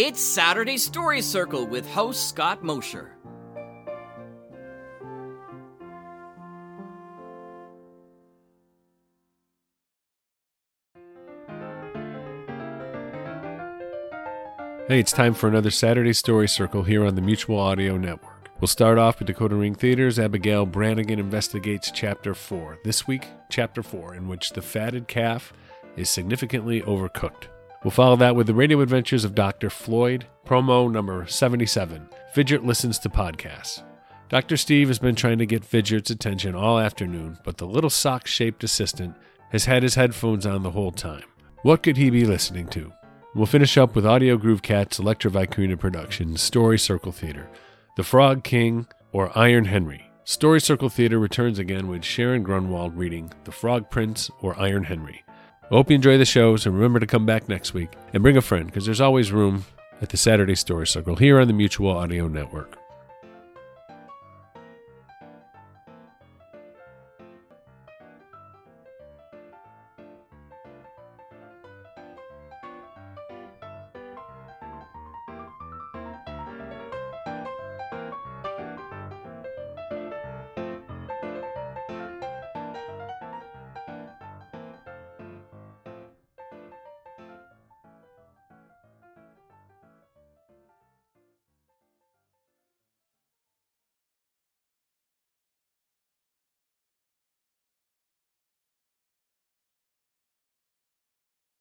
It's Saturday Story Circle with host Scott Mosher. Hey, it's time for another Saturday Story Circle here on the Mutual Audio Network. We'll start off with Dakota Ring Theater's Abigail Brannigan Investigates Chapter 4. This week, Chapter 4, in which the fatted calf is significantly overcooked. We'll follow that with the radio adventures of Dr. Floyd, promo number 77. Fidget listens to podcasts. Dr. Steve has been trying to get Fidget's attention all afternoon, but the little sock shaped assistant has had his headphones on the whole time. What could he be listening to? We'll finish up with Audio Groove Cats, Electra Vicuna Productions, Story Circle Theater, The Frog King, or Iron Henry. Story Circle Theater returns again with Sharon Grunwald reading The Frog Prince or Iron Henry. Hope you enjoy the shows and remember to come back next week and bring a friend because there's always room at the Saturday Story Circle here on the Mutual Audio Network.